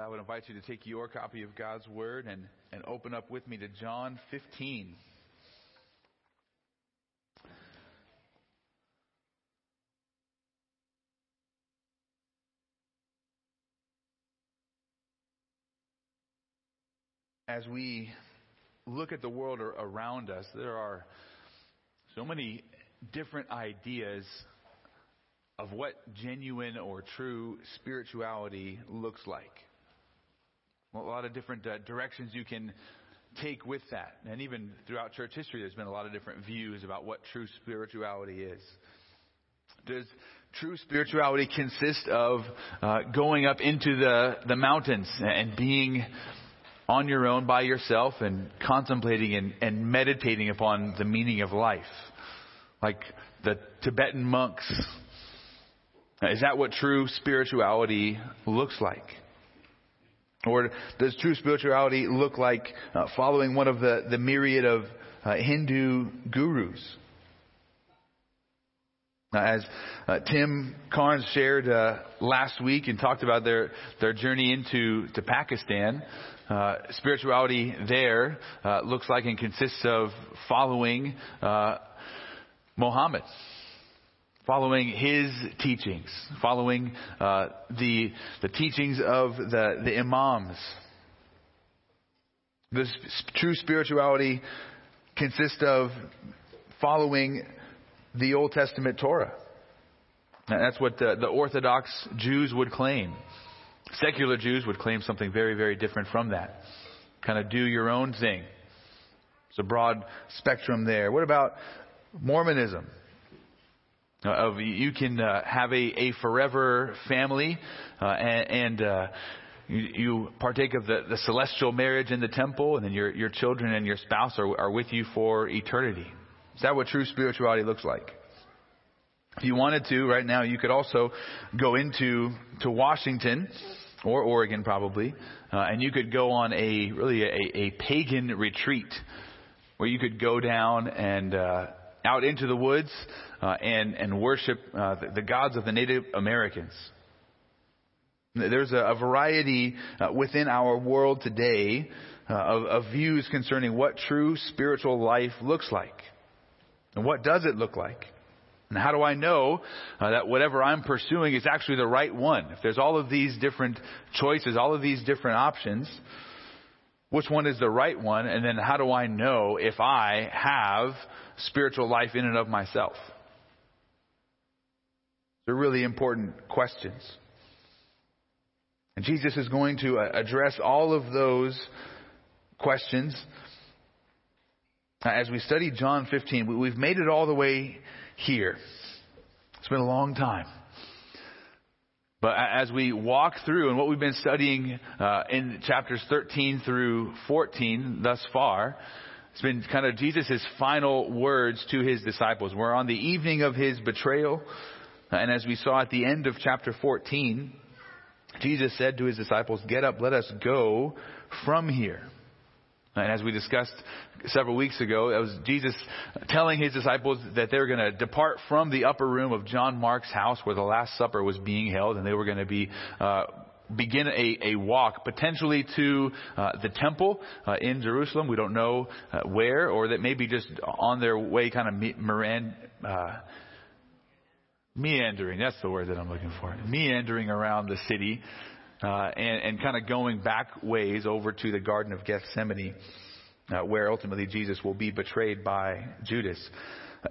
I would invite you to take your copy of God's Word and, and open up with me to John 15. As we look at the world around us, there are so many different ideas of what genuine or true spirituality looks like. A lot of different uh, directions you can take with that. And even throughout church history, there's been a lot of different views about what true spirituality is. Does true spirituality consist of uh, going up into the, the mountains and being on your own by yourself and contemplating and, and meditating upon the meaning of life? Like the Tibetan monks is that what true spirituality looks like? Or does true spirituality look like uh, following one of the, the myriad of uh, Hindu gurus? as uh, Tim Carnes shared uh, last week and talked about their, their journey into to Pakistan, uh, spirituality there uh, looks like and consists of following Mohammed following his teachings, following uh, the, the teachings of the, the imams. This true spirituality consists of following the Old Testament Torah. And that's what the, the Orthodox Jews would claim. Secular Jews would claim something very, very different from that. Kind of do your own thing. It's a broad spectrum there. What about Mormonism? Uh, of you can uh, have a, a forever family uh, and, and uh, you, you, partake of the, the celestial marriage in the temple and then your, your children and your spouse are, are with you for eternity. Is that what true spirituality looks like? If you wanted to right now you could also go into to washington or oregon probably uh, and you could go on a really a, a pagan retreat where you could go down and uh, out into the woods uh, and, and worship uh, the, the, gods of the Native Americans. There's a, a variety uh, within our world today uh, of, of views concerning what true spiritual life looks like. And what does it look like? And how do I know uh, that whatever I'm pursuing is actually the right one? If there's all of these different choices, all of these different options, which one is the right one? And then how do I know if I have spiritual life in and of myself? They're really important questions. And Jesus is going to uh, address all of those questions. As we study John 15, we've made it all the way here. It's been a long time. But as we walk through and what we've been studying uh, in chapters 13 through 14 thus far, it's been kind of Jesus' final words to his disciples. We're on the evening of his betrayal. And as we saw at the end of chapter 14, Jesus said to his disciples, Get up, let us go from here. And as we discussed several weeks ago, it was Jesus telling his disciples that they were going to depart from the upper room of John Mark's house where the Last Supper was being held, and they were going to be uh, begin a, a walk potentially to uh, the temple uh, in Jerusalem. We don't know uh, where, or that maybe just on their way, kind of Moran, uh, meandering. That's the word that I'm looking for. Meandering around the city. Uh, and, and kind of going back ways over to the Garden of Gethsemane, uh, where ultimately Jesus will be betrayed by Judas.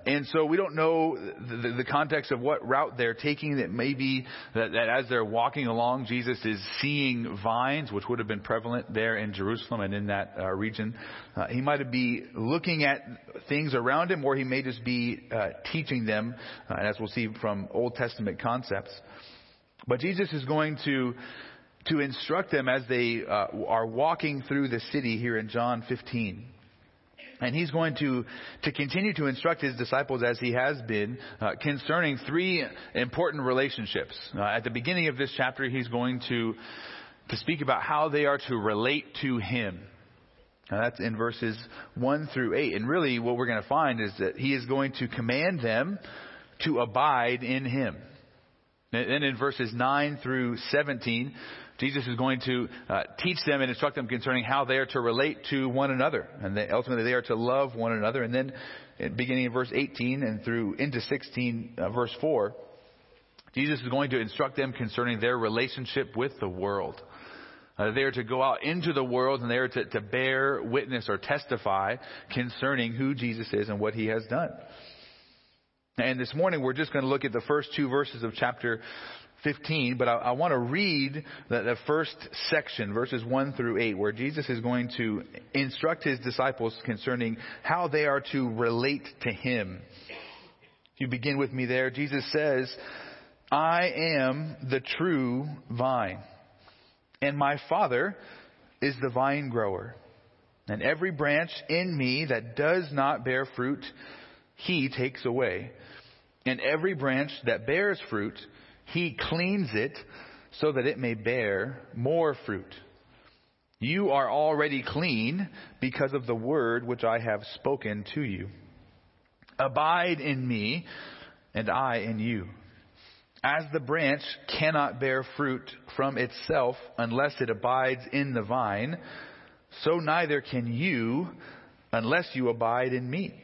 And so we don't know the, the, context of what route they're taking. That maybe that, that as they're walking along, Jesus is seeing vines, which would have been prevalent there in Jerusalem and in that uh, region. Uh, he might be looking at things around him, or he may just be uh, teaching them, uh, as we'll see from Old Testament concepts. But Jesus is going to to instruct them as they uh, are walking through the city here in John 15. And he's going to, to continue to instruct his disciples as he has been uh, concerning three important relationships. Uh, at the beginning of this chapter, he's going to, to speak about how they are to relate to him. Now that's in verses 1 through 8. And really what we're going to find is that he is going to command them to abide in him. And in verses 9 through 17, Jesus is going to uh, teach them and instruct them concerning how they are to relate to one another. And they, ultimately they are to love one another. And then beginning in verse 18 and through into 16, uh, verse 4, Jesus is going to instruct them concerning their relationship with the world. Uh, they are to go out into the world and they are to, to bear witness or testify concerning who Jesus is and what he has done. And this morning we're just going to look at the first two verses of chapter 15, but I, I want to read the, the, first section, verses 1 through 8, where Jesus is going to instruct his disciples concerning how they are to relate to him. If you begin with me there, Jesus says, I am the true vine, and my Father is the vine grower. And every branch in me that does not bear fruit, he takes away. And every branch that bears fruit, he cleans it so that it may bear more fruit. You are already clean because of the word which I have spoken to you. Abide in me, and I in you. As the branch cannot bear fruit from itself unless it abides in the vine, so neither can you unless you abide in me.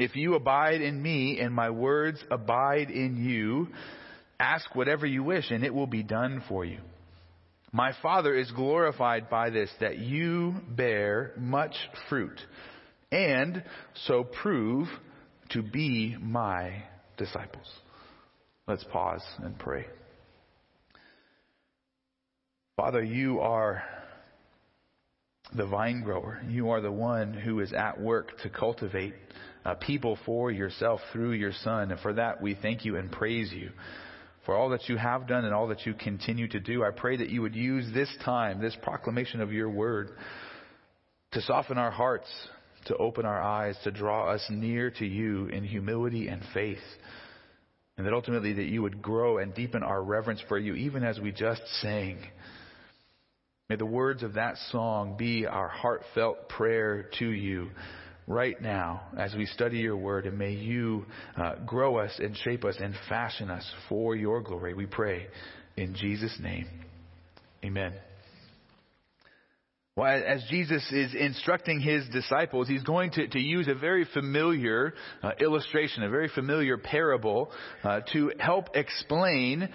If you abide in me and my words abide in you, ask whatever you wish and it will be done for you. My Father is glorified by this, that you bear much fruit and so prove to be my disciples. Let's pause and pray. Father, you are the vine grower. You are the one who is at work to cultivate uh, people for yourself through your Son. And for that, we thank you and praise you for all that you have done and all that you continue to do. I pray that you would use this time, this proclamation of your word, to soften our hearts, to open our eyes, to draw us near to you in humility and faith. And that ultimately that you would grow and deepen our reverence for you, even as we just sang. May the words of that song be our heartfelt prayer to you right now as we study your word, and may you uh, grow us and shape us and fashion us for your glory. We pray in Jesus' name. Amen. Well, as Jesus is instructing his disciples, he's going to, to use a very familiar uh, illustration, a very familiar parable uh, to help explain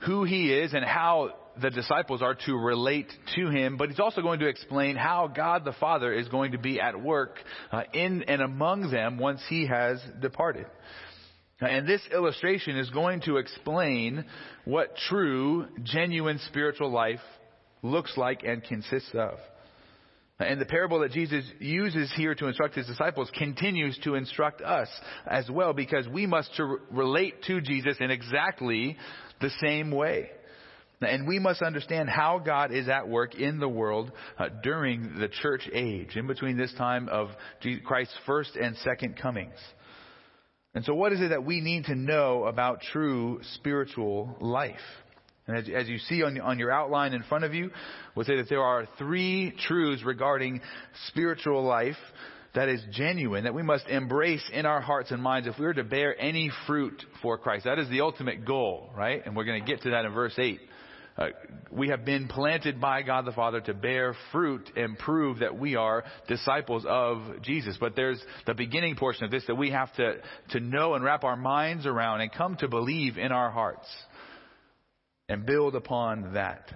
who he is and how the disciples are to relate to him, but he's also going to explain how God the Father is going to be at work uh, in and among them once he has departed. And this illustration is going to explain what true, genuine spiritual life looks like and consists of. And the parable that Jesus uses here to instruct his disciples continues to instruct us as well because we must to relate to Jesus in exactly the same way. And we must understand how God is at work in the world uh, during the church age, in between this time of Christ's first and second comings. And so, what is it that we need to know about true spiritual life? And as, as you see on, on your outline in front of you, we'll say that there are three truths regarding spiritual life that is genuine, that we must embrace in our hearts and minds if we are to bear any fruit for Christ. That is the ultimate goal, right? And we're going to get to that in verse 8. Uh, we have been planted by God the Father to bear fruit and prove that we are disciples of Jesus. But there's the beginning portion of this that we have to, to know and wrap our minds around and come to believe in our hearts and build upon that.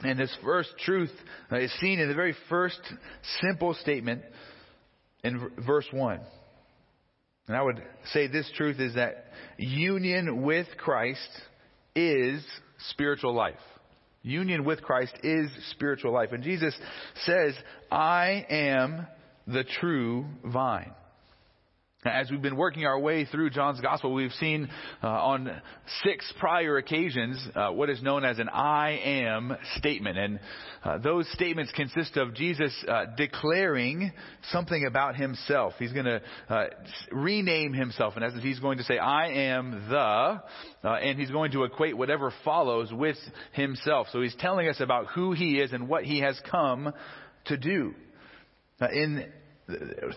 And this first truth is seen in the very first simple statement in verse 1. And I would say this truth is that union with Christ is spiritual life. Union with Christ is spiritual life. And Jesus says, I am the true vine. As we've been working our way through John's Gospel, we've seen uh, on six prior occasions uh, what is known as an I am statement. And uh, those statements consist of Jesus uh, declaring something about himself. He's going to uh, rename himself. In essence, he's going to say, I am the, uh, and he's going to equate whatever follows with himself. So he's telling us about who he is and what he has come to do. in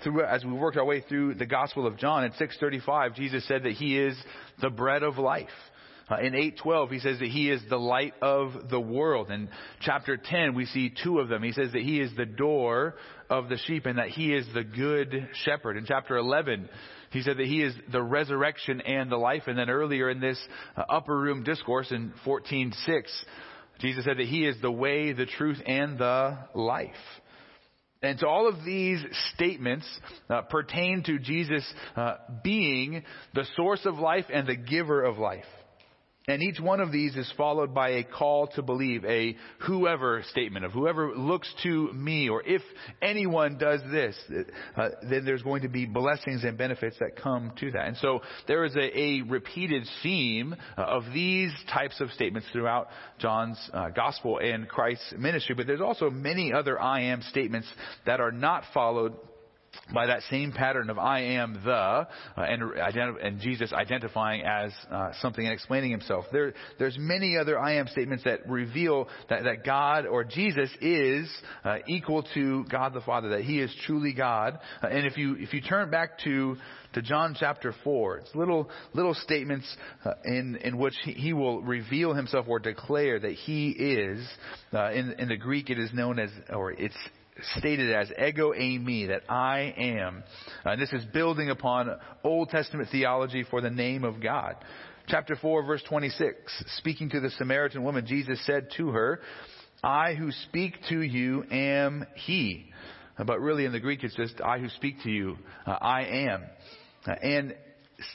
through, as we worked our way through the Gospel of John in 6:35, Jesus said that He is the bread of life. Uh, in 8:12, He says that He is the light of the world. In chapter 10, we see two of them. He says that He is the door of the sheep and that He is the good shepherd. In chapter 11, He said that He is the resurrection and the life. And then earlier in this uh, upper room discourse in 14:6, Jesus said that He is the way, the truth, and the life. And so all of these statements uh, pertain to Jesus uh, being the source of life and the giver of life. And each one of these is followed by a call to believe, a whoever statement of whoever looks to me, or if anyone does this, uh, then there's going to be blessings and benefits that come to that. And so there is a, a repeated theme uh, of these types of statements throughout John's uh, gospel and Christ's ministry. But there's also many other I am statements that are not followed by that same pattern of I am the, uh, and, and, Jesus identifying as uh, something and explaining himself. There, there's many other I am statements that reveal that, that God or Jesus is uh, equal to God the Father, that He is truly God. Uh, and if you if you turn back to to John chapter four, it's little little statements uh, in in which he, he, will reveal Himself or declare that He is. Uh, in in the Greek, it is known as or it's stated as ego eimi, that I am. Uh, this is building upon Old Testament theology for the name of God. Chapter 4, verse 26, speaking to the Samaritan woman, Jesus said to her, I who speak to you am he. But really in the Greek it's just, I who speak to you, uh, I am. And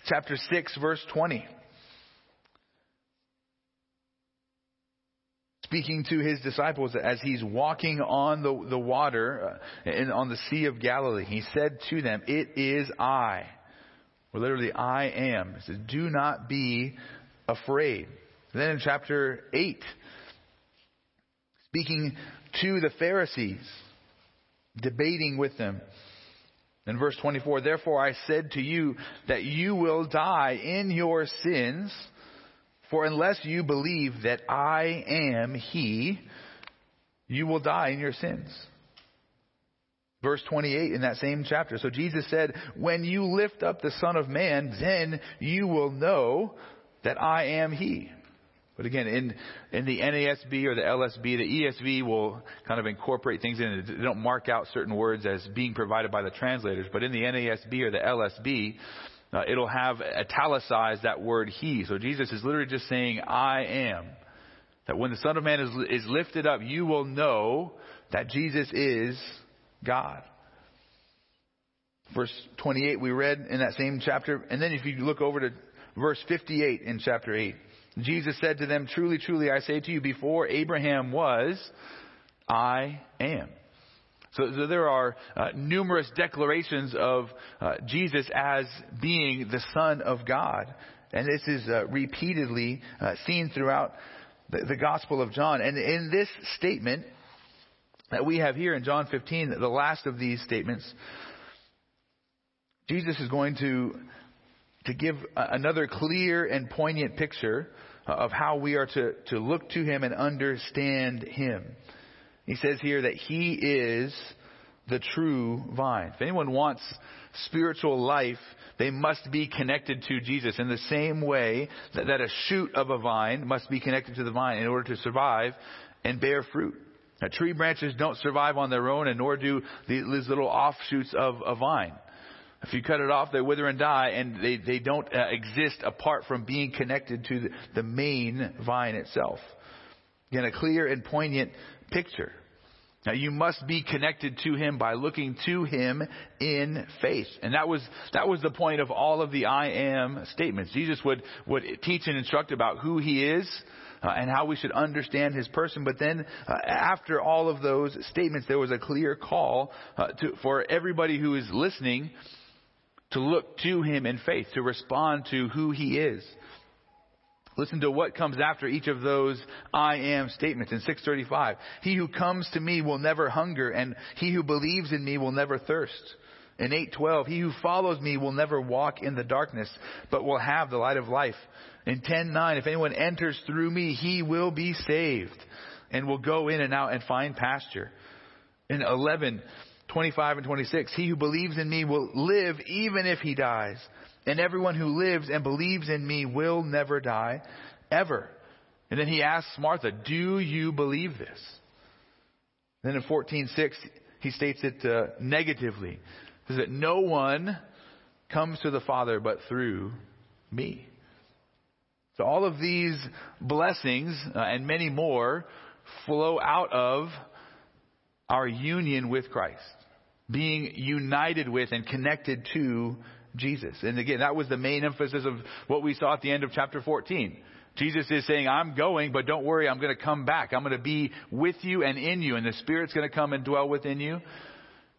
chapter 6, verse 20, speaking to his disciples as he's walking on the, the water uh, in, on the Sea of Galilee. He said to them, It is I. Or literally, I am. He said, Do not be afraid. then in chapter 8, speaking to the Pharisees, debating with them. In verse 24, therefore I said to you that you will die in your sins. For unless you believe that I am He, you will die in your sins. Verse 28 in that same chapter. So Jesus said, When you lift up the Son of Man, then you will know that I am He. But again, in, in the NASB or the LSB, the ESV will kind of incorporate things in. They don't mark out certain words as being provided by the translators. But in the NASB or the LSB, uh, it'll have italicized that word he. So Jesus is literally just saying, I am. That when the Son of Man is, is lifted up, you will know that Jesus is God. Verse 28 we read in that same chapter. And then if you look over to verse 58 in chapter 8, Jesus said to them, Truly, truly, I say to you, before Abraham was, I am. So, so there are uh, numerous declarations of uh, Jesus as being the Son of God. And this is uh, repeatedly uh, seen throughout the, the Gospel of John. And in this statement that we have here in John 15, the last of these statements, Jesus is going to, to give another clear and poignant picture of how we are to, to look to Him and understand Him. He says here that He is the true vine. If anyone wants spiritual life, they must be connected to Jesus in the same way that, that, a shoot of a vine must be connected to the vine in order to survive and bear fruit. Now, tree branches don't survive on their own, and nor do these little offshoots of a vine. If you cut it off, they wither and die, and they, they don't uh, exist apart from being connected to the, the main vine itself. Again, a clear and poignant picture. Now you must be connected to him by looking to him in faith. And that was, that was the point of all of the I am statements. Jesus would, would teach and instruct about who he is, uh, and how we should understand his person. But then, uh, after all of those statements, there was a clear call uh, to, for everybody who is listening to look to him in faith, to respond to who he is. Listen to what comes after each of those I am statements in 635. He who comes to me will never hunger and he who believes in me will never thirst. In 812, he who follows me will never walk in the darkness, but will have the light of life. In 10:9, if anyone enters through me, he will be saved and will go in and out and find pasture. In 11, 25 and 26, he who believes in me will live even if he dies. And everyone who lives and believes in me will never die, ever. And then he asks Martha, do you believe this? Then in 14:6, he states it uh, negatively. He says that no one comes to the Father but through me. So all of these blessings uh, and many more flow out of our union with Christ, being united with and connected to Jesus. And again, that was the main emphasis of what we saw at the end of chapter 14. Jesus is saying, I'm going, but don't worry, I'm going to come back. I'm going to be with you and in you, and the Spirit's going to come and dwell within you.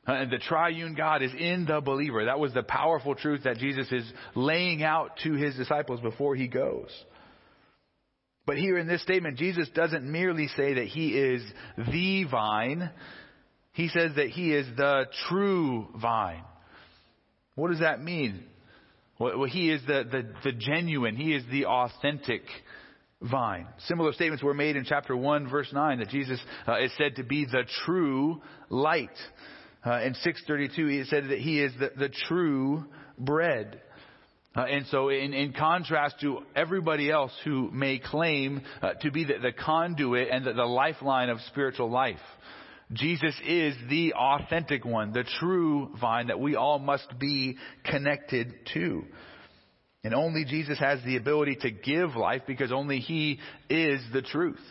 Uh, and the triune God is in the believer. That was the powerful truth that Jesus is laying out to his disciples before he goes. But here in this statement, Jesus doesn't merely say that he is the vine. He says that he is the true vine. What does that mean? Well, he is the, the, the genuine, he is the authentic vine. Similar statements were made in chapter 1, verse 9, that Jesus uh, is said to be the true light. Uh, in 632, he said that he is the, the true bread. Uh, and so, in, in, contrast to everybody else who may claim uh, to be the, the, conduit and the, the lifeline of spiritual life, Jesus is the authentic one, the true vine that we all must be connected to. And only Jesus has the ability to give life because only He is the truth.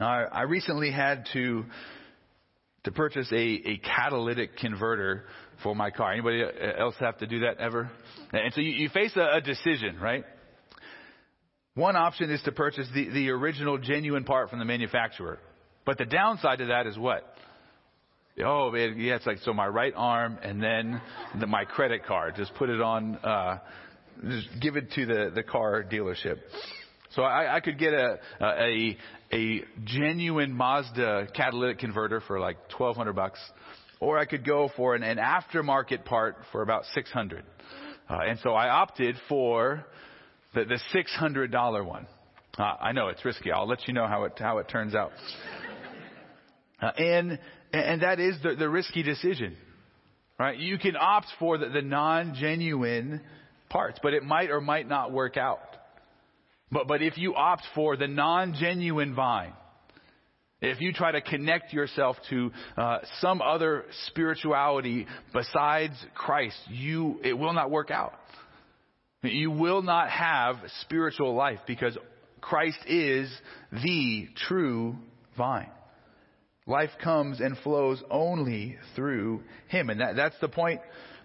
Now, I recently had to to purchase a, a catalytic converter for my car. Anybody else have to do that ever? And so you, you face a, a decision, right? One option is to purchase the, the original genuine part from the manufacturer. But the downside to that is what? Oh, man, yeah, it's like, so my right arm and then the, my credit card. Just put it on, uh, just give it to the, the car dealership. So I, I could get a, a, a genuine Mazda catalytic converter for like 1200 bucks, or I could go for an, an aftermarket part for about 600. Uh, and so I opted for the, the $600 one. Uh, I know it's risky. I'll let you know how it, how it turns out. Uh, and, and that is the, the risky decision, right? You can opt for the, the non-genuine parts, but it might or might not work out. But, but if you opt for the non-genuine vine, if you try to connect yourself to uh, some other spirituality besides Christ, you it will not work out. You will not have spiritual life because Christ is the true vine. Life comes and flows only through Him, and that, that's the point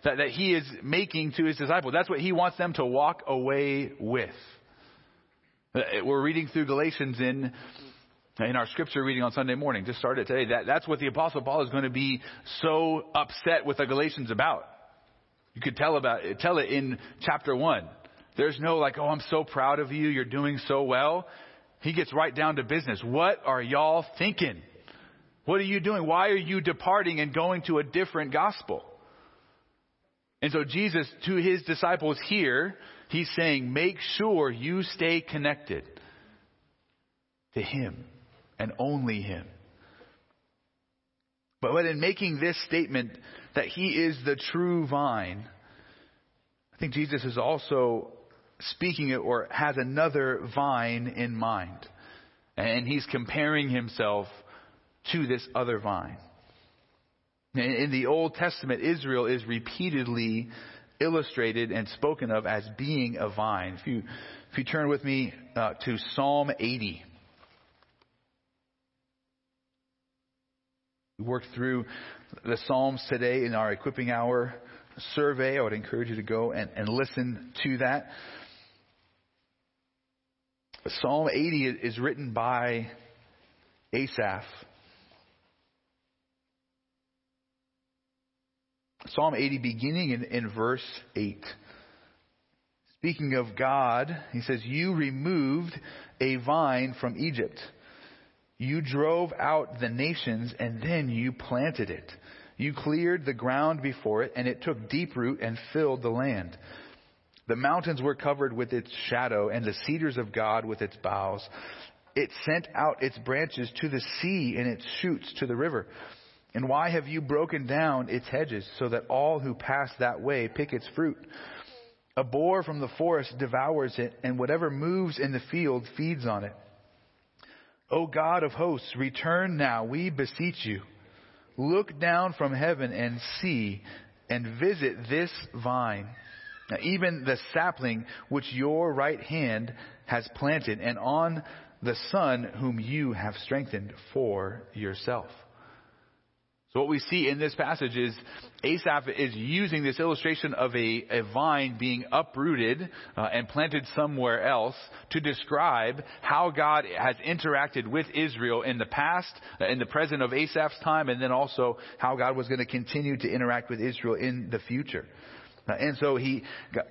that, that He is making to His disciples. That's what He wants them to walk away with. Uh, we're reading through Galatians in in our scripture reading on Sunday morning. Just started today. That, that's what the Apostle Paul is going to be so upset with the Galatians about. You could tell about it, tell it in chapter one. There's no like, oh, I'm so proud of you. You're doing so well. He gets right down to business. What are y'all thinking? What are you doing? Why are you departing and going to a different gospel? And so Jesus, to his disciples here, he's saying, make sure you stay connected to him and only him. But in making this statement that he is the true vine, I think Jesus is also speaking it or has another vine in mind. And he's comparing himself to this other vine. In the Old Testament, Israel is repeatedly illustrated and spoken of as being a vine. If you, if you turn with me uh, to Psalm 80. We worked through the Psalms today in our Equipping Hour survey. I would encourage you to go and, and listen to that. Psalm 80 is written by Asaph. Psalm 80, beginning in, in verse 8. Speaking of God, he says, You removed a vine from Egypt. You drove out the nations and then you planted it. You cleared the ground before it and it took deep root and filled the land. The mountains were covered with its shadow and the cedars of God with its boughs. It sent out its branches to the sea and its shoots to the river. And why have you broken down its hedges so that all who pass that way pick its fruit? A boar from the forest devours it, and whatever moves in the field feeds on it. O God of hosts, return now, we beseech you. Look down from heaven and see, and visit this vine, even the sapling which your right hand has planted, and on the son whom you have strengthened for yourself. So what we see in this passage is Asaph is using this illustration of a, a vine being uprooted uh, and planted somewhere else to describe how God has interacted with Israel in the past, uh, in the present of Asaph's time, and then also how God was going to continue to interact with Israel in the future. Uh, and so he,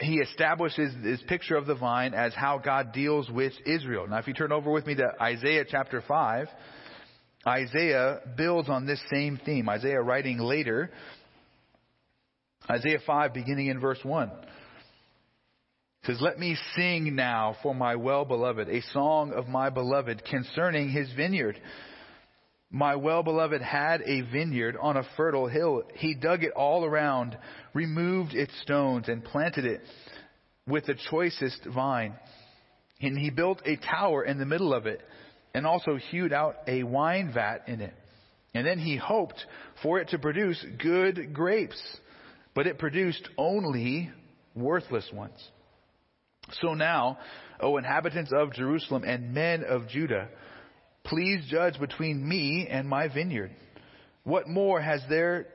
he establishes this picture of the vine as how God deals with Israel. Now if you turn over with me to Isaiah chapter 5, Isaiah builds on this same theme. Isaiah writing later, Isaiah 5 beginning in verse 1 says, Let me sing now for my well beloved, a song of my beloved concerning his vineyard. My well beloved had a vineyard on a fertile hill. He dug it all around, removed its stones, and planted it with the choicest vine. And he built a tower in the middle of it and also hewed out a wine vat in it. And then he hoped for it to produce good grapes, but it produced only worthless ones. So now, O inhabitants of Jerusalem and men of Judah, please judge between me and my vineyard. What more has there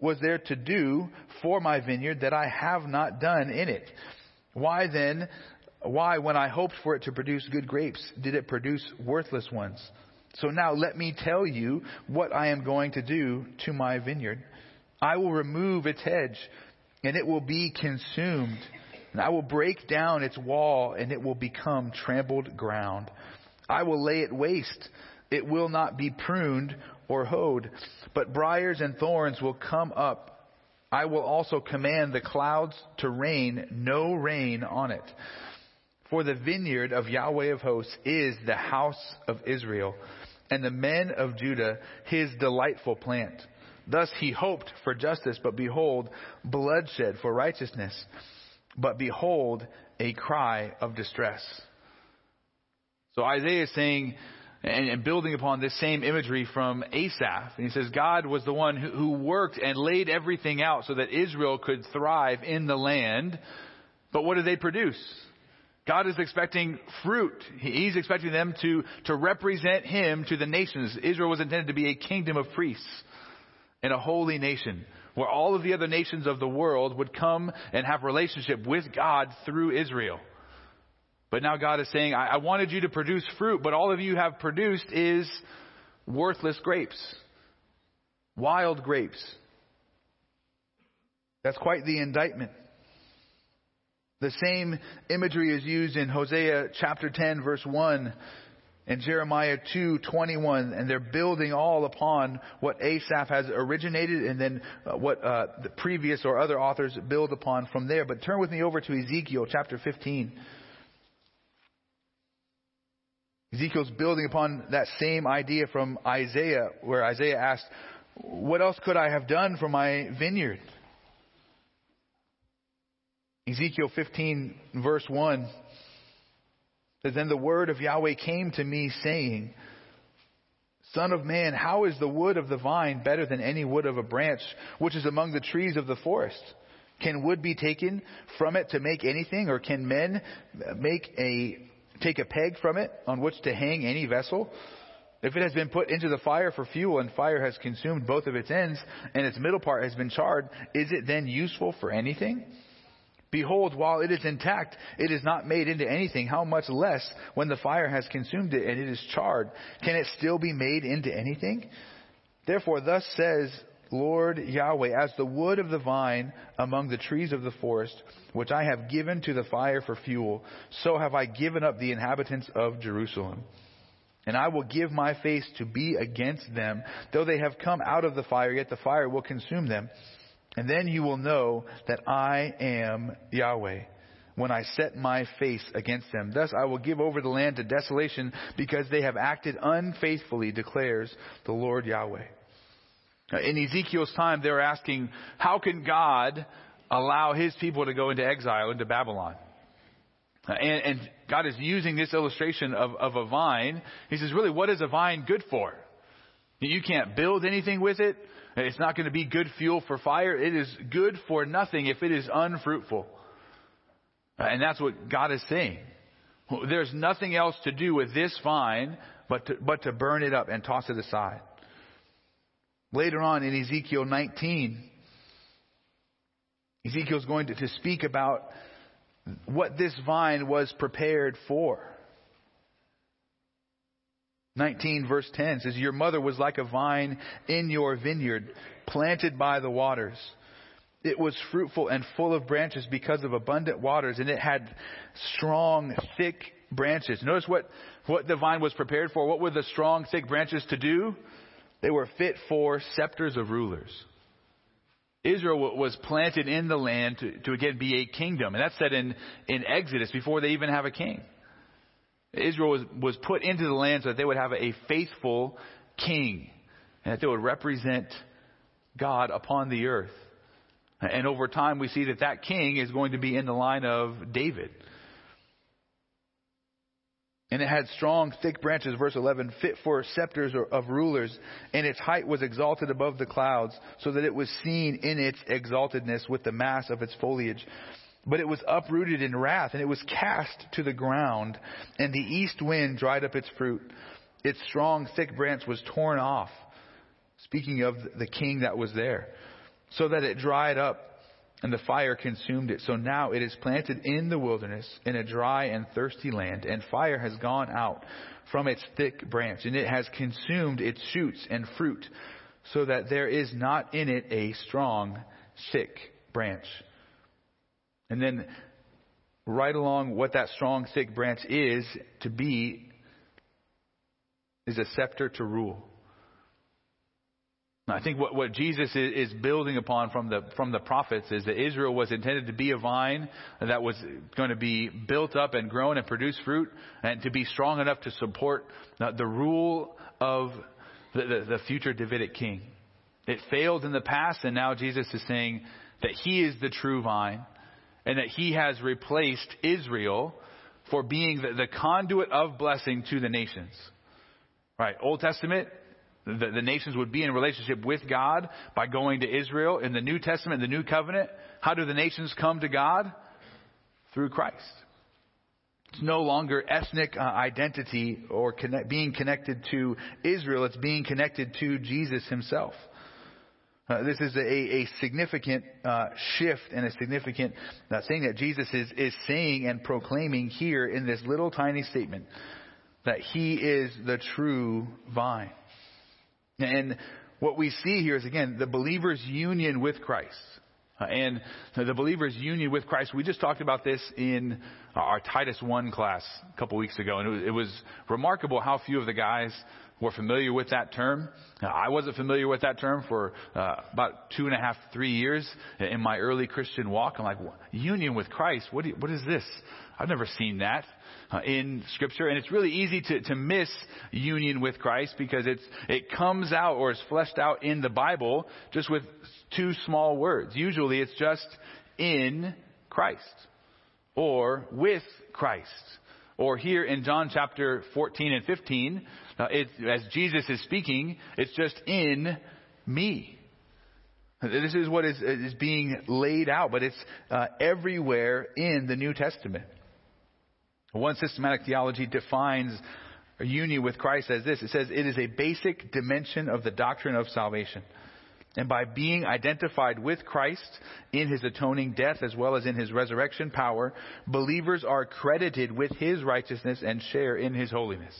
was there to do for my vineyard that I have not done in it? Why then why, when I hoped for it to produce good grapes, did it produce worthless ones? So now let me tell you what I am going to do to my vineyard. I will remove its hedge, and it will be consumed. And I will break down its wall, and it will become trampled ground. I will lay it waste. It will not be pruned or hoed, but briars and thorns will come up. I will also command the clouds to rain no rain on it. For the vineyard of Yahweh of hosts is the house of Israel, and the men of Judah his delightful plant. Thus he hoped for justice, but behold, bloodshed for righteousness. But behold, a cry of distress. So Isaiah is saying, and, building upon this same imagery from Asaph. And he says God was the one who, who worked and laid everything out so that Israel could thrive in the land. But what did they produce? God is expecting fruit. He's expecting them to, to represent Him to the nations. Israel was intended to be a kingdom of priests and a holy nation where all of the other nations of the world would come and have relationship with God through Israel. But now God is saying, I, I wanted you to produce fruit, but all of you have produced is worthless grapes. Wild grapes. That's quite the indictment. The same imagery is used in Hosea chapter 10 verse 1 and Jeremiah 2:21 and they're building all upon what Asaph has originated and then uh, what uh, the previous or other authors build upon from there. But turn with me over to Ezekiel chapter 15. Ezekiel's building upon that same idea from Isaiah where Isaiah asked, "What else could I have done for my vineyard?" Ezekiel 15, verse 1 says, Then the word of Yahweh came to me, saying, Son of man, how is the wood of the vine better than any wood of a branch which is among the trees of the forest? Can wood be taken from it to make anything, or can men make a take a peg from it on which to hang any vessel? If it has been put into the fire for fuel and fire has consumed both of its ends and its middle part has been charred, is it then useful for anything? Behold, while it is intact, it is not made into anything. How much less when the fire has consumed it and it is charred? Can it still be made into anything? Therefore, thus says Lord Yahweh, as the wood of the vine among the trees of the forest, which I have given to the fire for fuel, so have I given up the inhabitants of Jerusalem. And I will give my face to be against them. Though they have come out of the fire, yet the fire will consume them. And then you will know that I am Yahweh when I set my face against them. Thus I will give over the land to desolation because they have acted unfaithfully, declares the Lord Yahweh. In Ezekiel's time, they were asking, how can God allow his people to go into exile into Babylon? And, and God is using this illustration of, of a vine. He says, really, what is a vine good for? You can't build anything with it. It's not going to be good fuel for fire. It is good for nothing if it is unfruitful. And that's what God is saying. There's nothing else to do with this vine but to, but to burn it up and toss it aside. Later on in Ezekiel 19, Ezekiel is going to, to speak about what this vine was prepared for. 19 verse 10 says, Your mother was like a vine in your vineyard, planted by the waters. It was fruitful and full of branches because of abundant waters, and it had strong, thick branches. Notice what, what the vine was prepared for. What were the strong, thick branches to do? They were fit for scepters of rulers. Israel was planted in the land to, to again be a kingdom. And that's said in, in Exodus before they even have a king. Israel was, was put into the land so that they would have a faithful king and that they would represent God upon the earth. And over time, we see that that king is going to be in the line of David. And it had strong, thick branches, verse 11, fit for scepters of rulers, and its height was exalted above the clouds, so that it was seen in its exaltedness with the mass of its foliage. But it was uprooted in wrath, and it was cast to the ground, and the east wind dried up its fruit. Its strong, thick branch was torn off, speaking of the king that was there, so that it dried up and the fire consumed it. So now it is planted in the wilderness in a dry and thirsty land, and fire has gone out from its thick branch, and it has consumed its shoots and fruit, so that there is not in it a strong, thick branch. And then, right along what that strong, thick branch is to be, is a scepter to rule. I think what, what Jesus is, building upon from the, from the prophets is that Israel was intended to be a vine that was going to be built up and grown and produce fruit and to be strong enough to support the, the rule of the, the, the future Davidic king. It failed in the past and now Jesus is saying that he is the true vine and that he has replaced Israel for being the, the conduit of blessing to the nations. Right. Old Testament, the, the, nations would be in relationship with God by going to Israel. In the New Testament, the New Covenant, how do the nations come to God? Through Christ. It's no longer ethnic uh, identity or connect, being connected to Israel. It's being connected to Jesus himself. Uh, this is a, a significant uh, shift and a significant uh, thing that Jesus is, is saying and proclaiming here in this little tiny statement that he is the true vine. And what we see here is, again, the believer's union with Christ. Uh, and the believer's union with Christ, we just talked about this in our Titus 1 class a couple weeks ago, and it was, it was remarkable how few of the guys were familiar with that term. I wasn't familiar with that term for uh, about two and a half, three years in my early Christian walk. I'm like, union with Christ? What, you, what is this? I've never seen that uh, in Scripture, and it's really easy to, to miss union with Christ because it's it comes out or is fleshed out in the Bible just with two small words. Usually, it's just in Christ or with Christ. Or here in John chapter 14 and 15, uh, it, as Jesus is speaking, it's just in me. This is what is, is being laid out, but it's uh, everywhere in the New Testament. One systematic theology defines union with Christ as this. It says it is a basic dimension of the doctrine of salvation. And by being identified with Christ in his atoning death as well as in his resurrection power, believers are credited with his righteousness and share in his holiness.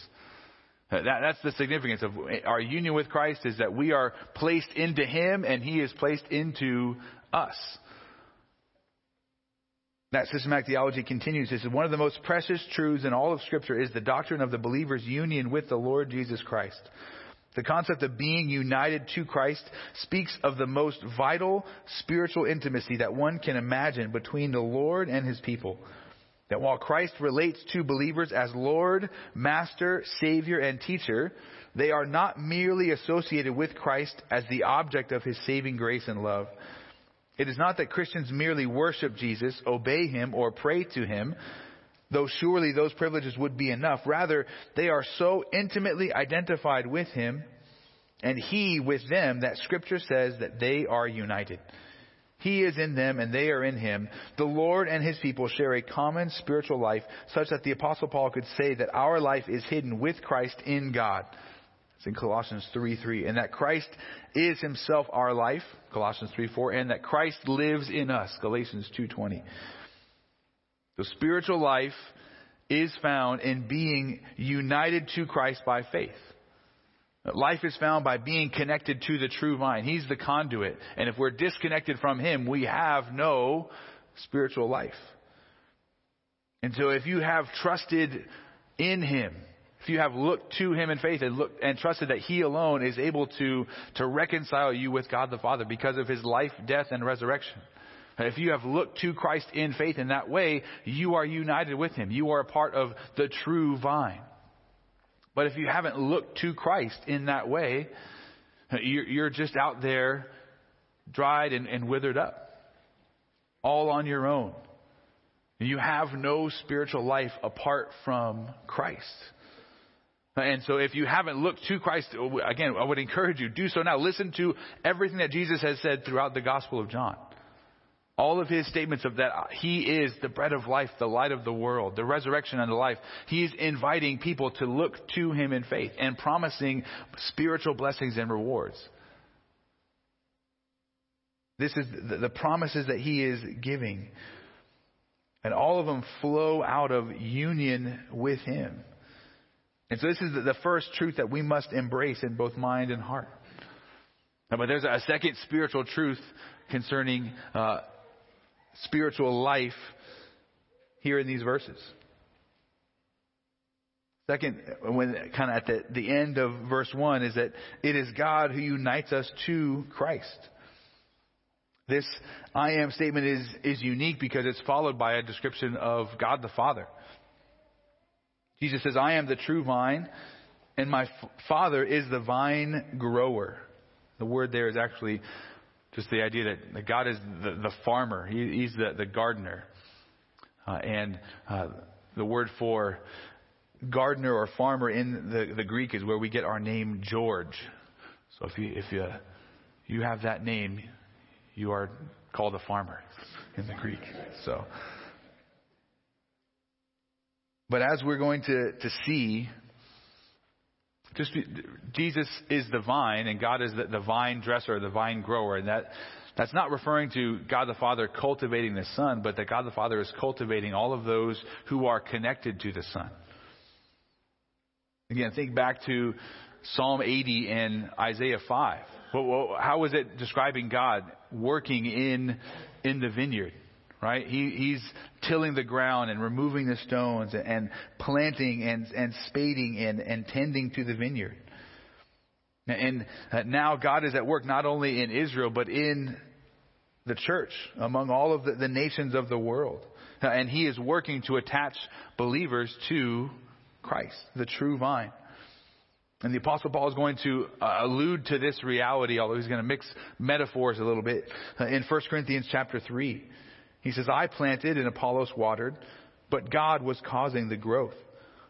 Uh, that, that's the significance of our union with Christ is that we are placed into Him and He is placed into us. That systematic theology continues. This is one of the most precious truths in all of Scripture is the doctrine of the believer's union with the Lord Jesus Christ. The concept of being united to Christ speaks of the most vital spiritual intimacy that one can imagine between the Lord and his people. That while Christ relates to believers as Lord, Master, Savior, and Teacher, they are not merely associated with Christ as the object of his saving grace and love. It is not that Christians merely worship Jesus, obey him, or pray to him, though surely those privileges would be enough. Rather, they are so intimately identified with Him and He with them that Scripture says that they are united. He is in them and they are in Him. The Lord and His people share a common spiritual life such that the Apostle Paul could say that our life is hidden with Christ in God. It's in Colossians 3 3. And that Christ is Himself our life, Colossians 3 4. And that Christ lives in us, Galatians 2 20. The spiritual life is found in being united to Christ by faith. Life is found by being connected to the true vine. He's the conduit. And if we're disconnected from Him, we have no spiritual life. And so if you have trusted in Him, if you have looked to Him in faith and looked and trusted that He alone is able to, to reconcile you with God the Father because of His life, death, and resurrection, if you have looked to Christ in faith in that way, you are united with Him. You are a part of the true vine. But if you haven't looked to Christ in that way, you're just out there dried and, withered up, all on your own. You have no spiritual life apart from Christ. And so if you haven't looked to Christ, again, I would encourage you, do so now. Listen to everything that Jesus has said throughout the Gospel of John. All of his statements of that he is the bread of life, the light of the world, the resurrection and the life. He's inviting people to look to him in faith and promising spiritual blessings and rewards. This is the, promises that he is giving. And all of them flow out of union with him. And so this is the first truth that we must embrace in both mind and heart. But there's a second spiritual truth concerning uh, spiritual life here in these verses. Second, when kind of at the, the end of verse 1 is that it is God who unites us to Christ. This I am statement is, is unique because it's followed by a description of God the Father. Jesus says, I am the true vine, and my Father is the vine grower. The word there is actually just the idea that God is the, the farmer, he, He's the, the gardener. Uh, and uh, the word for gardener or farmer in the, the Greek is where we get our name George. So if you, if you, you have that name, you are called a farmer in the Greek. So, but as we're going to, to see just Jesus is the vine, and God is the, the vine dresser, the vine grower, and that that's not referring to God the Father cultivating the Son, but that God the Father is cultivating all of those who are connected to the Son. Again, think back to Psalm 80 and Isaiah 5. How was it describing God working in in the vineyard? Right? He, he's tilling the ground and removing the stones and, planting and, and spading and, and tending to the vineyard. And uh, now God is at work not only in Israel, but in the church, among all of the, the nations of the world. Uh, and He is working to attach believers to Christ, the true vine. And the Apostle Paul is going to uh, allude to this reality, although he's going to mix metaphors a little bit, uh, in 1 Corinthians chapter 3. He says, I planted and Apollos watered, but God was causing the growth.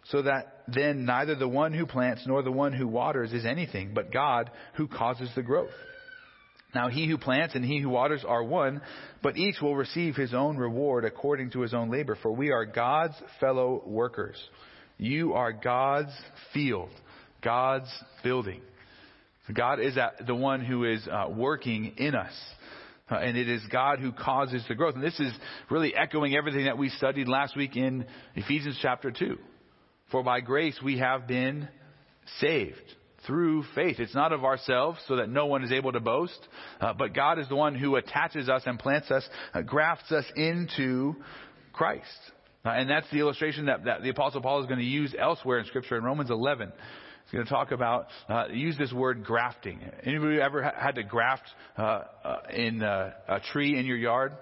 So that then neither the one who plants nor the one who waters is anything, but God who causes the growth. Now he who plants and he who waters are one, but each will receive his own reward according to his own labor, for we are God's fellow workers. You are God's field, God's building. God is the one who is uh, working in us. Uh, and it is God who causes the growth. And this is really echoing everything that we studied last week in Ephesians chapter 2. For by grace we have been saved through faith. It's not of ourselves so that no one is able to boast, uh, but God is the one who attaches us and plants us, uh, grafts us into Christ. Uh, and that's the illustration that, that the Apostle Paul is going to use elsewhere in Scripture in Romans 11. He's going to talk about, uh, use this word grafting. Anybody ever had to graft uh, uh, in uh, a tree in your yard?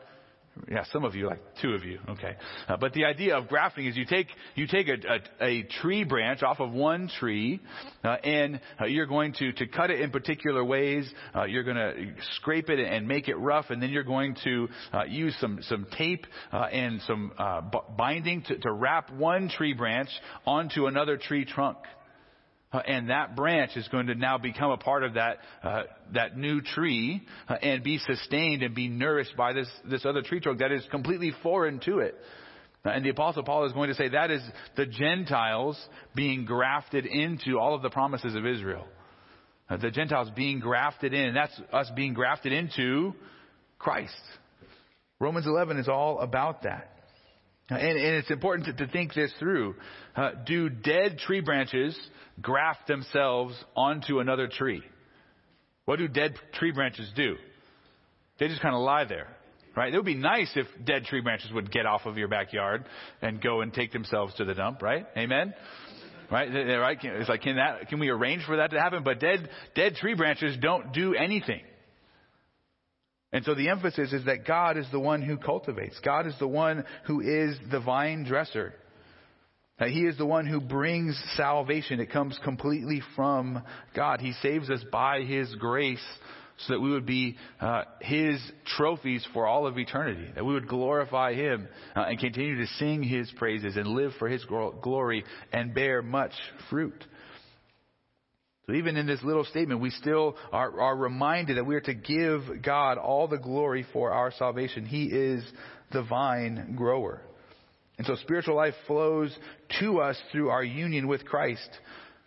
Yeah, some of you, like two of you. Okay. Uh, but the idea of grafting is you take, you take a, a, a tree branch off of one tree, uh, and uh, you're going to, to cut it in particular ways. Uh, you're going to scrape it and make it rough, and then you're going to uh, use some, some tape and some b- binding to, to wrap one tree branch onto another tree trunk. Uh, and that branch is going to now become a part of that uh, that new tree uh, and be sustained and be nourished by this this other tree trunk that is completely foreign to it. Uh, and the apostle Paul is going to say that is the Gentiles being grafted into all of the promises of Israel. Uh, the Gentiles being grafted in, and that's us being grafted into Christ. Romans 11 is all about that. And, and it's important to, to, think this through. Uh, do dead tree branches graft themselves onto another tree? What do dead tree branches do? They just kind of lie there, right? It would be nice if dead tree branches would get off of your backyard and go and take themselves to the dump, right? Amen? Right? Right? It's like, can that, can we arrange for that to happen? But dead, dead tree branches don't do anything. And so the emphasis is that God is the one who cultivates. God is the one who is the vine dresser. That he is the one who brings salvation. It comes completely from God. He saves us by his grace so that we would be uh, his trophies for all of eternity. That we would glorify him uh, and continue to sing his praises and live for his glory and bear much fruit. So even in this little statement, we still are, are reminded that we are to give God all the glory for our salvation. He is the vine grower. And so spiritual life flows to us through our union with Christ,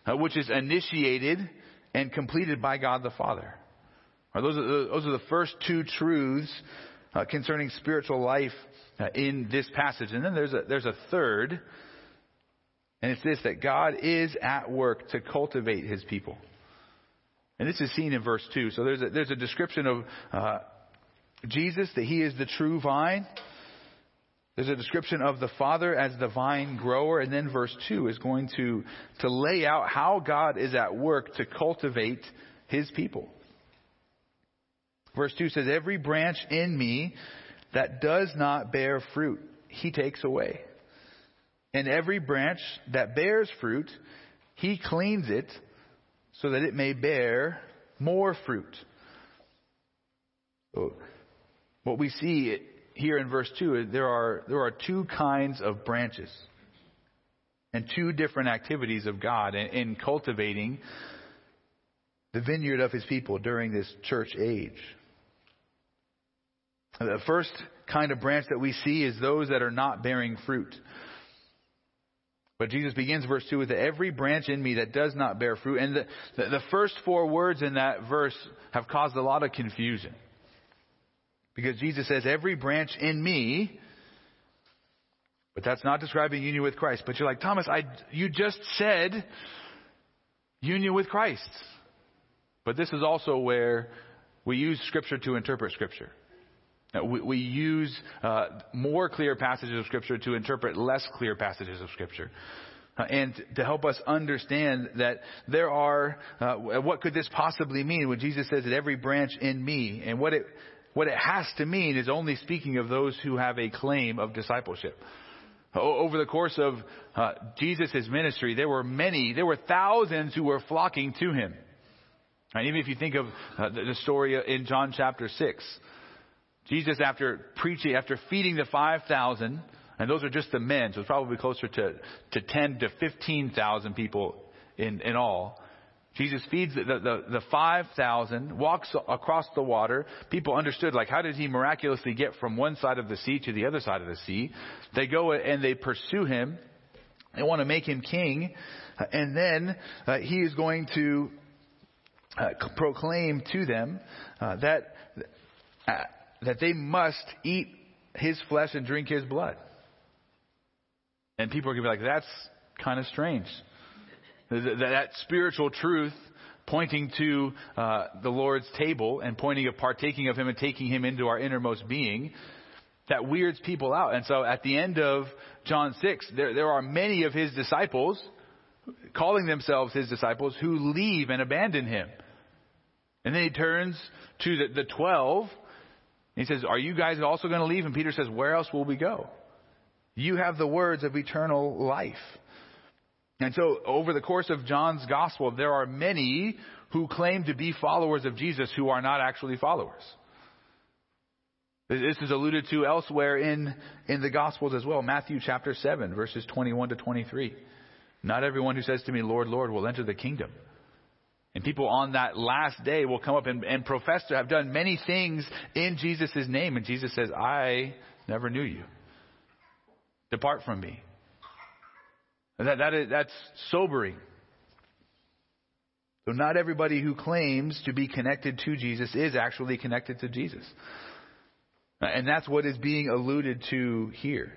uh, which is initiated and completed by God the Father. Right, those, are the, those are the first two truths uh, concerning spiritual life uh, in this passage. And then there's a, there's a third and it's this that God is at work to cultivate his people. And this is seen in verse 2. So there's a, there's a description of uh, Jesus, that he is the true vine. There's a description of the Father as the vine grower. And then verse 2 is going to, to lay out how God is at work to cultivate his people. Verse 2 says, Every branch in me that does not bear fruit, he takes away. And every branch that bears fruit, he cleans it so that it may bear more fruit. So what we see here in verse 2 is there are, there are two kinds of branches and two different activities of God in, in cultivating the vineyard of his people during this church age. The first kind of branch that we see is those that are not bearing fruit. But Jesus begins verse 2 with every branch in me that does not bear fruit. And the, the, the, first four words in that verse have caused a lot of confusion. Because Jesus says, every branch in me, but that's not describing union with Christ. But you're like, Thomas, I, you just said union with Christ. But this is also where we use Scripture to interpret Scripture. We, we use uh, more clear passages of Scripture to interpret less clear passages of Scripture. Uh, and to help us understand that there are, uh, what could this possibly mean when Jesus says that every branch in me, and what it, what it has to mean is only speaking of those who have a claim of discipleship. Over the course of uh, Jesus' ministry, there were many, there were thousands who were flocking to him. And even if you think of uh, the story in John chapter 6, Jesus, after preaching, after feeding the 5,000, and those are just the men, so it's probably closer to, to 10 to 15,000 people in, in all. Jesus feeds the, the, the 5,000, walks across the water. People understood, like, how did he miraculously get from one side of the sea to the other side of the sea? They go and they pursue him. They want to make him king. And then uh, he is going to uh, proclaim to them uh, that uh, that they must eat his flesh and drink his blood. And people are going to be like, that's kind of strange. That spiritual truth pointing to uh, the Lord's table and pointing of partaking of Him and taking Him into our innermost being, that weirds people out. And so at the end of John 6, there, there are many of His disciples, calling themselves His disciples, who leave and abandon Him. And then He turns to the, the 12 he says, Are you guys also going to leave? And Peter says, Where else will we go? You have the words of eternal life. And so, over the course of John's gospel, there are many who claim to be followers of Jesus who are not actually followers. This is alluded to elsewhere in, in the Gospels as well. Matthew chapter 7, verses 21 to 23. Not everyone who says to me, Lord, Lord, will enter the kingdom. And people on that last day will come up and, and profess to have done many things in Jesus' name. And Jesus says, I never knew you. Depart from me. That, that is, that's sobering. So not everybody who claims to be connected to Jesus is actually connected to Jesus. And that's what is being alluded to here.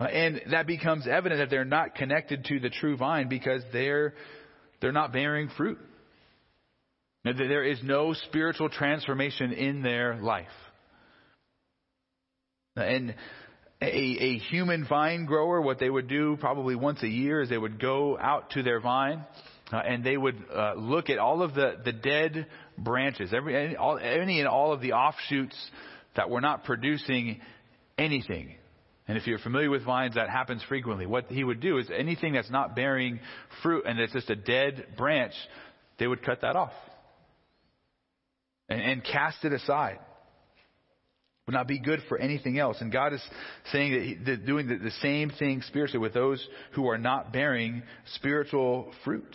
And that becomes evident that they're not connected to the true vine because they're, they're not bearing fruit. There is no spiritual transformation in their life. And a, a human vine grower, what they would do probably once a year is they would go out to their vine uh, and they would uh, look at all of the, the dead branches, every, any, all, any and all of the offshoots that were not producing anything. And if you're familiar with vines, that happens frequently. What he would do is anything that's not bearing fruit and it's just a dead branch, they would cut that off and, and cast it aside would not be good for anything else. And God is saying that, he, that doing the, the, same thing spiritually with those who are not bearing spiritual fruit.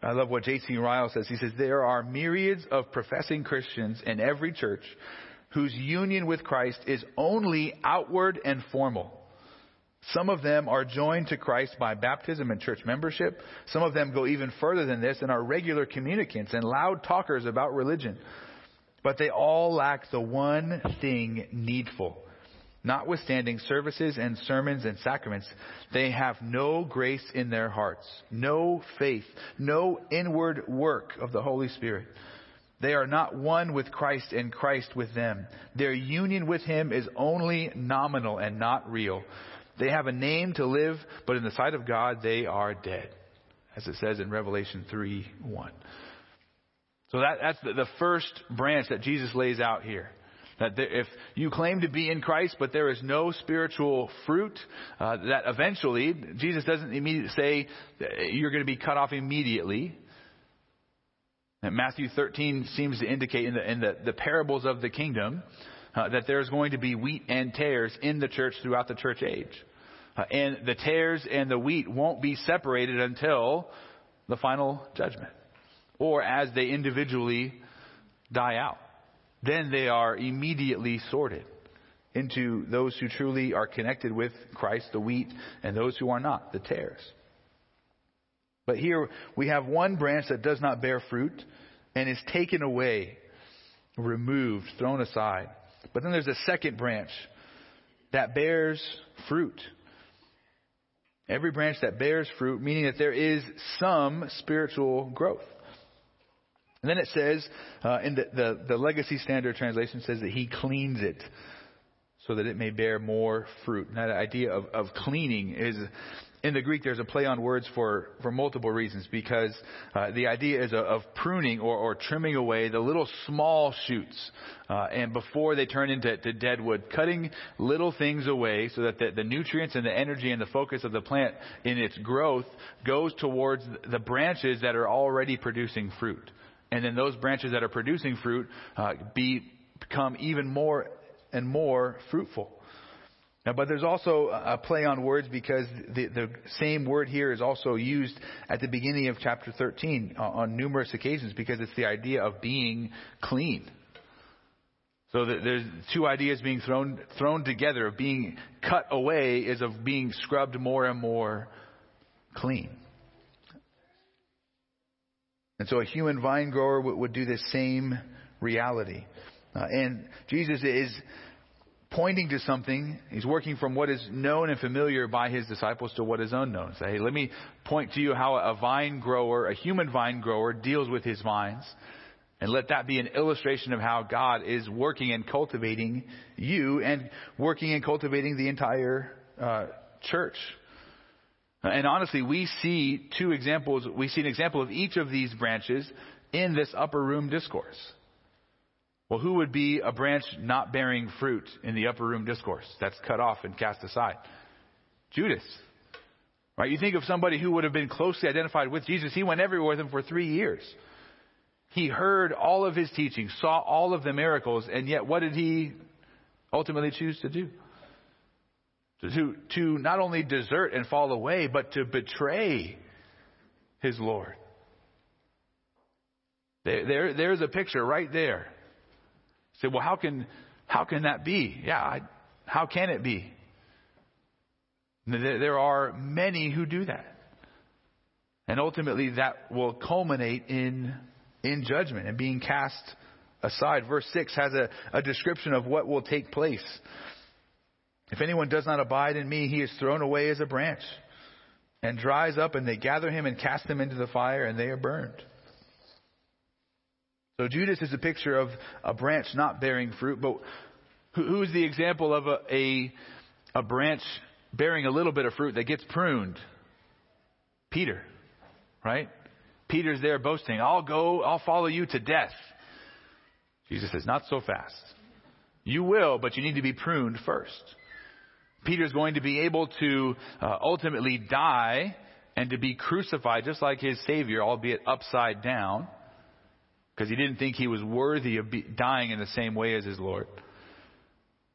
I love what J.C. Ryle says. He says, There are myriads of professing Christians in every church whose union with Christ is only outward and formal. Some of them are joined to Christ by baptism and church membership. Some of them go even further than this and are regular communicants and loud talkers about religion. But they all lack the one thing needful. Notwithstanding services and sermons and sacraments, they have no grace in their hearts, no faith, no inward work of the Holy Spirit. They are not one with Christ and Christ with them. Their union with Him is only nominal and not real. They have a name to live, but in the sight of God, they are dead. As it says in Revelation 3 1. So that, that's the, the first branch that Jesus lays out here. That there, if you claim to be in Christ, but there is no spiritual fruit, uh, that eventually, Jesus doesn't immediately say you're going to be cut off immediately. And Matthew 13 seems to indicate in the, in the, the parables of the kingdom uh, that there's going to be wheat and tares in the church throughout the church age. Uh, and the tares and the wheat won't be separated until the final judgment or as they individually die out. Then they are immediately sorted into those who truly are connected with Christ, the wheat, and those who are not, the tares. But here we have one branch that does not bear fruit and is taken away, removed, thrown aside. But then there's a second branch that bears fruit. Every branch that bears fruit, meaning that there is some spiritual growth. And then it says, uh, in the, the, the Legacy Standard Translation says that he cleans it so that it may bear more fruit. Now, the idea of, of cleaning is, in the Greek, there's a play on words for, for multiple reasons because uh, the idea is a, of pruning or, or trimming away the little small shoots uh, and before they turn into to dead wood, cutting little things away so that the, the nutrients and the energy and the focus of the plant in its growth goes towards the branches that are already producing fruit and then those branches that are producing fruit uh, be, become even more and more fruitful. Now, but there's also a play on words because the, the same word here is also used at the beginning of chapter 13 uh, on numerous occasions because it's the idea of being clean. So there's two ideas being thrown thrown together of being cut away is of being scrubbed more and more clean. And so a human vine grower would, would do the same reality. Uh, and Jesus is pointing to something. He's working from what is known and familiar by his disciples to what is unknown. Say, hey, let me point to you how a vine grower, a human vine grower, deals with his vines. And let that be an illustration of how God is working and cultivating you and working and cultivating the entire uh, church. And honestly, we see two examples. We see an example of each of these branches in this upper room discourse. Well, who would be a branch not bearing fruit in the upper room discourse that's cut off and cast aside? Judas. Right? You think of somebody who would have been closely identified with Jesus. He went everywhere with him for three years. He heard all of his teaching, saw all of the miracles, and yet what did he ultimately choose to do? To, to not only desert and fall away, but to betray his Lord. There, there, there's a picture right there. Say, well, how can, how can that be? Yeah, I, how can it be? There are many who do that. And ultimately that will culminate in, in judgment and being cast aside. Verse 6 has a, a description of what will take place. If anyone does not abide in me, he is thrown away as a branch and dries up, and they gather him and cast him into the fire, and they are burned. So Judas is a picture of a branch not bearing fruit, but who's the example of a, a, a branch bearing a little bit of fruit that gets pruned? Peter, right? Peter's there boasting, I'll go, I'll follow you to death. Jesus says, not so fast. You will, but you need to be pruned first. Peter's going to be able to uh, ultimately die and to be crucified just like his Savior, albeit upside down, because he didn't think he was worthy of dying in the same way as his Lord.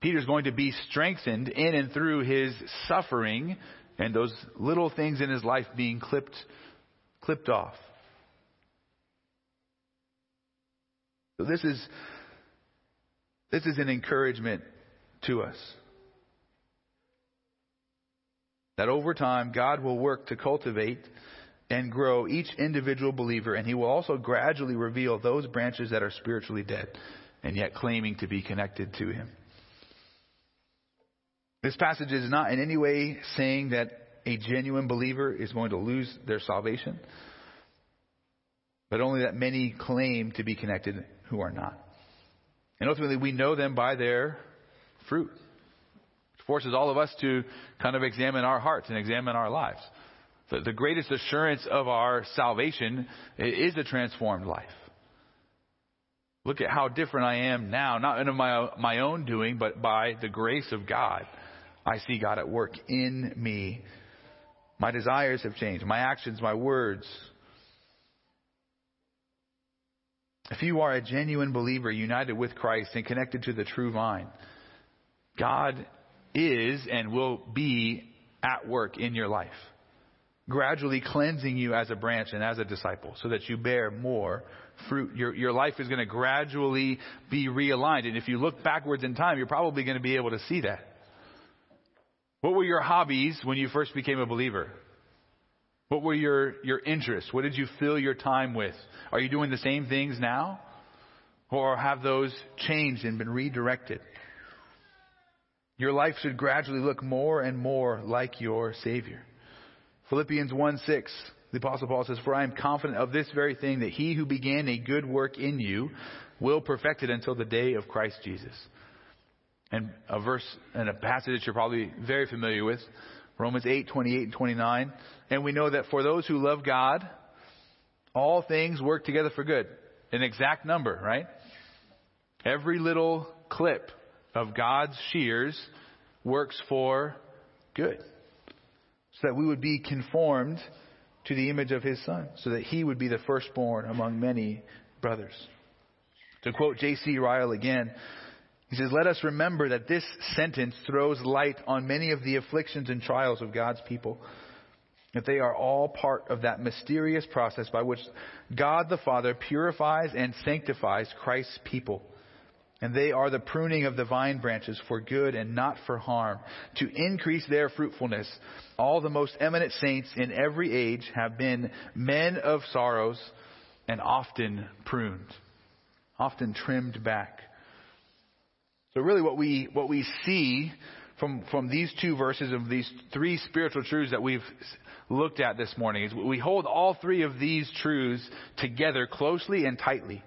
Peter's going to be strengthened in and through his suffering and those little things in his life being clipped, clipped off. So this is, this is an encouragement to us. That over time, God will work to cultivate and grow each individual believer, and He will also gradually reveal those branches that are spiritually dead and yet claiming to be connected to Him. This passage is not in any way saying that a genuine believer is going to lose their salvation, but only that many claim to be connected who are not. And ultimately, we know them by their fruit which forces all of us to kind of examine our hearts and examine our lives. The, the greatest assurance of our salvation is a transformed life. Look at how different I am now, not in my, my own doing, but by the grace of God. I see God at work in me. My desires have changed, my actions, my words. If you are a genuine believer united with Christ and connected to the true vine, God is and will be at work in your life, gradually cleansing you as a branch and as a disciple so that you bear more fruit. Your, your life is going to gradually be realigned. And if you look backwards in time, you're probably going to be able to see that. What were your hobbies when you first became a believer? What were your, your interests? What did you fill your time with? Are you doing the same things now? Or have those changed and been redirected? Your life should gradually look more and more like your Savior. Philippians 1 6, the Apostle Paul says, For I am confident of this very thing, that he who began a good work in you will perfect it until the day of Christ Jesus. And a verse and a passage that you're probably very familiar with, Romans 8, 28 and 29. And we know that for those who love God, all things work together for good. An exact number, right? Every little clip of God's shears works for good. So that we would be conformed to the image of his son, so that he would be the firstborn among many brothers. To quote J.C. Ryle again, he says, Let us remember that this sentence throws light on many of the afflictions and trials of God's people, that they are all part of that mysterious process by which God the Father purifies and sanctifies Christ's people and they are the pruning of the vine branches for good and not for harm, to increase their fruitfulness. All the most eminent saints in every age have been men of sorrows and often pruned, often trimmed back. So really what we, what we see from, from these two verses of these three spiritual truths that we've looked at this morning is we hold all three of these truths together closely and tightly.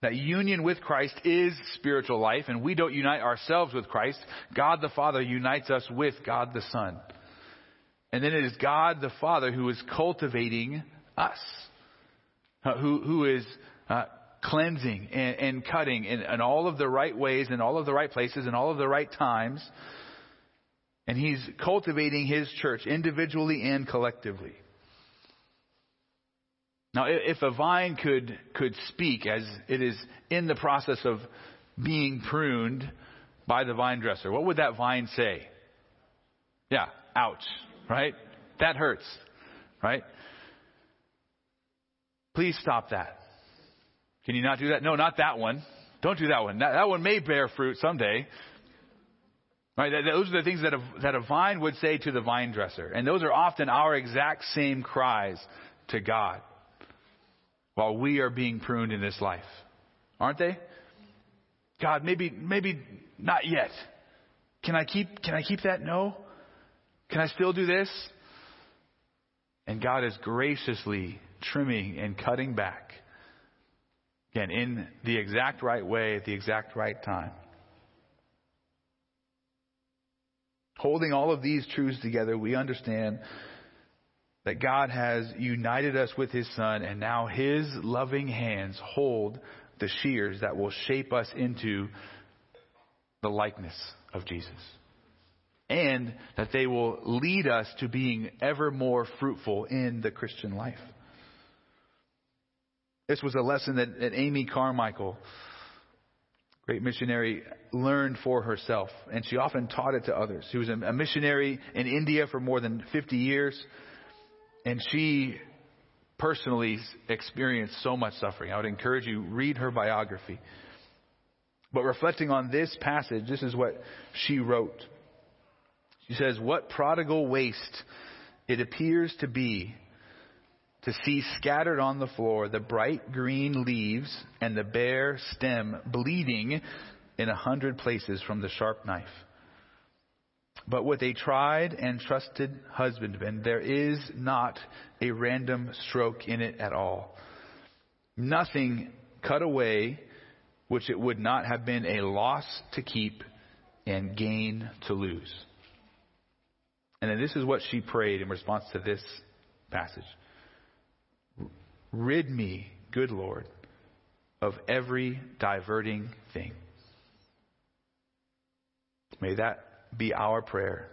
That union with Christ is spiritual life, and we don't unite ourselves with Christ. God the Father unites us with God the Son. And then it is God the Father who is cultivating us, uh, who, who is uh, cleansing and, and cutting in, in all of the right ways, in all of the right places, in all of the right times. And He's cultivating His church individually and collectively. Now, if a vine could, could speak as it is in the process of being pruned by the vine dresser, what would that vine say? Yeah, ouch, right? That hurts, right? Please stop that. Can you not do that? No, not that one. Don't do that one. That, that one may bear fruit someday. Right? Those are the things that a, that a vine would say to the vine dresser. And those are often our exact same cries to God while we are being pruned in this life. Aren't they? God, maybe, maybe not yet. Can I keep, can I keep that? No. Can I still do this? And God is graciously trimming and cutting back. Again, in the exact right way at the exact right time. Holding all of these truths together, we understand that God has united us with His Son, and now His loving hands hold the shears that will shape us into the likeness of Jesus. And that they will lead us to being ever more fruitful in the Christian life. This was a lesson that, that Amy Carmichael, great missionary, learned for herself, and she often taught it to others. She was a missionary in India for more than 50 years. And she personally experienced so much suffering. I would encourage you read her biography. But reflecting on this passage, this is what she wrote. She says, "What prodigal waste it appears to be to see scattered on the floor the bright green leaves and the bare stem bleeding in a hundred places from the sharp knife." But with a tried and trusted husbandman, there is not a random stroke in it at all. Nothing cut away which it would not have been a loss to keep and gain to lose. And then this is what she prayed in response to this passage. Rid me, good Lord, of every diverting thing. May that be our prayer